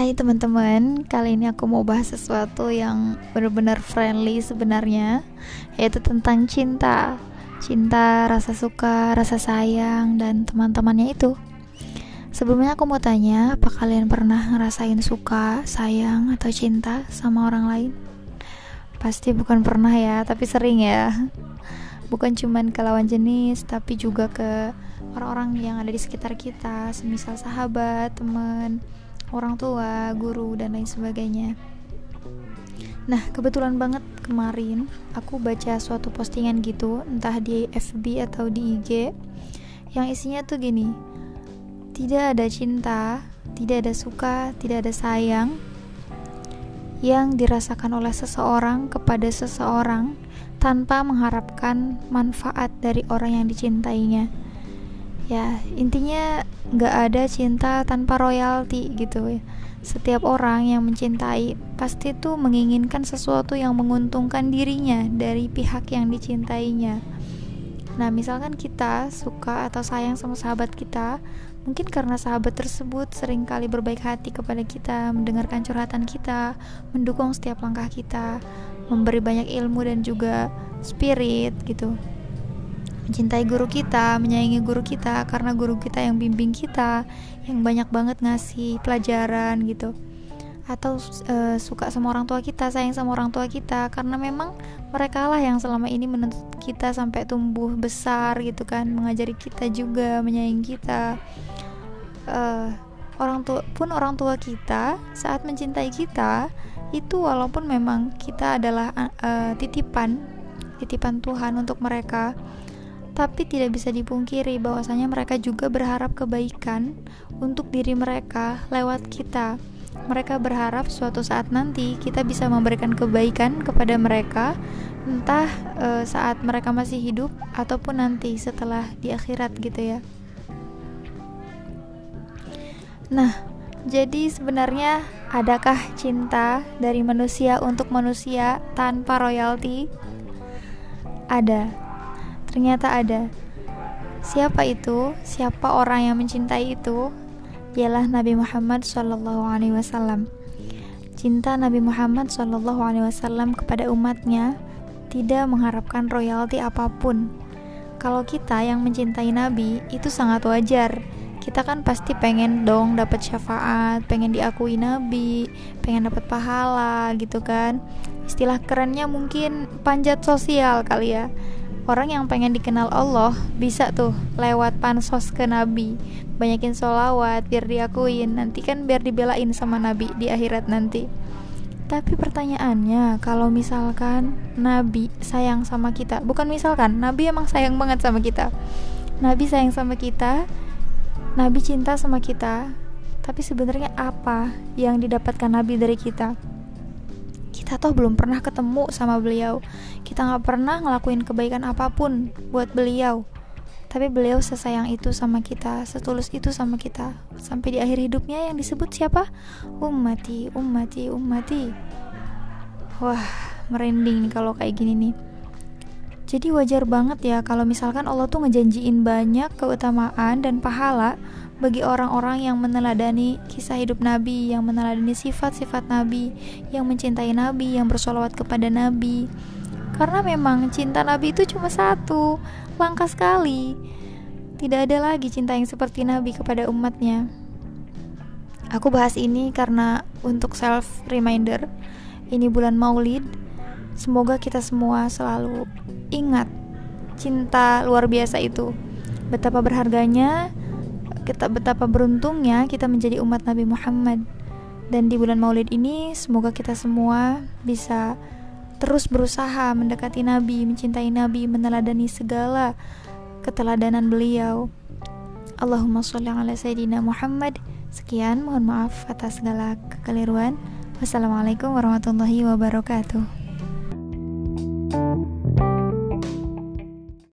Hai teman-teman, kali ini aku mau bahas sesuatu yang benar-benar friendly sebenarnya, yaitu tentang cinta. Cinta, rasa suka, rasa sayang, dan teman-temannya itu. Sebelumnya aku mau tanya, apa kalian pernah ngerasain suka, sayang, atau cinta sama orang lain? Pasti bukan pernah ya, tapi sering ya. Bukan cuman ke lawan jenis, tapi juga ke orang-orang yang ada di sekitar kita, semisal sahabat, teman, orang tua, guru, dan lain sebagainya. Nah, kebetulan banget kemarin aku baca suatu postingan gitu, entah di FB atau di IG, yang isinya tuh gini: tidak ada cinta, tidak ada suka, tidak ada sayang yang dirasakan oleh seseorang kepada seseorang tanpa mengharapkan manfaat dari orang yang dicintainya ya intinya nggak ada cinta tanpa royalti gitu ya setiap orang yang mencintai pasti tuh menginginkan sesuatu yang menguntungkan dirinya dari pihak yang dicintainya. Nah misalkan kita suka atau sayang sama sahabat kita mungkin karena sahabat tersebut sering kali berbaik hati kepada kita mendengarkan curhatan kita mendukung setiap langkah kita memberi banyak ilmu dan juga spirit gitu mencintai guru kita, menyayangi guru kita karena guru kita yang bimbing kita, yang banyak banget ngasih pelajaran gitu. Atau e, suka sama orang tua kita, sayang sama orang tua kita karena memang mereka lah yang selama ini menuntut kita sampai tumbuh besar gitu kan, mengajari kita juga, menyayangi kita. E, orang tua pun orang tua kita saat mencintai kita itu walaupun memang kita adalah uh, titipan titipan Tuhan untuk mereka tapi tidak bisa dipungkiri bahwasanya mereka juga berharap kebaikan untuk diri mereka lewat kita. Mereka berharap suatu saat nanti kita bisa memberikan kebaikan kepada mereka, entah e, saat mereka masih hidup ataupun nanti setelah di akhirat gitu ya. Nah, jadi sebenarnya adakah cinta dari manusia untuk manusia tanpa royalti? Ada Ternyata ada. Siapa itu? Siapa orang yang mencintai itu? Ialah Nabi Muhammad Shallallahu Alaihi Wasallam. Cinta Nabi Muhammad Shallallahu Alaihi Wasallam kepada umatnya tidak mengharapkan royalti apa pun. Kalau kita yang mencintai Nabi itu sangat wajar. Kita kan pasti pengen dong dapat syafaat, pengen diakui Nabi, pengen dapat pahala gitu kan. Istilah kerennya mungkin panjat sosial kali ya orang yang pengen dikenal Allah bisa tuh lewat pansos ke Nabi. Banyakin sholawat biar diakuin. Nanti kan biar dibelain sama Nabi di akhirat nanti. Tapi pertanyaannya kalau misalkan Nabi sayang sama kita bukan misalkan Nabi emang sayang banget sama kita. Nabi sayang sama kita Nabi cinta sama kita tapi sebenarnya apa yang didapatkan Nabi dari kita kita toh belum pernah ketemu sama beliau. Kita nggak pernah ngelakuin kebaikan apa pun buat beliau. Tapi beliau sesayang itu sama kita setulus itu sama kita. Sampai di akhir hidupnya yang disebut siapa? Ummati ummati ummati. Wah merinding nih kalau kayak gini nih. Jadi wajar banget ya kalau misalkan Allah tuh ngejanjiin banyak keutamaan dan pahala bagi orang-orang yang meneladani kisah hidup Nabi, yang meneladani sifat-sifat Nabi, yang mencintai Nabi, yang bersolawat kepada Nabi. Karena memang cinta Nabi itu cuma satu, langka sekali. Tidak ada lagi cinta yang seperti Nabi kepada umatnya. Aku bahas ini karena untuk self reminder. Ini bulan Maulid. Semoga kita semua selalu ingat cinta luar biasa itu. Betapa berharganya kita betapa beruntungnya kita menjadi umat Nabi Muhammad. Dan di bulan Maulid ini semoga kita semua bisa terus berusaha mendekati Nabi, mencintai Nabi, meneladani segala keteladanan beliau. Allahumma sholli ala sayyidina Muhammad. Sekian, mohon maaf atas segala kekeliruan. Wassalamualaikum warahmatullahi wabarakatuh.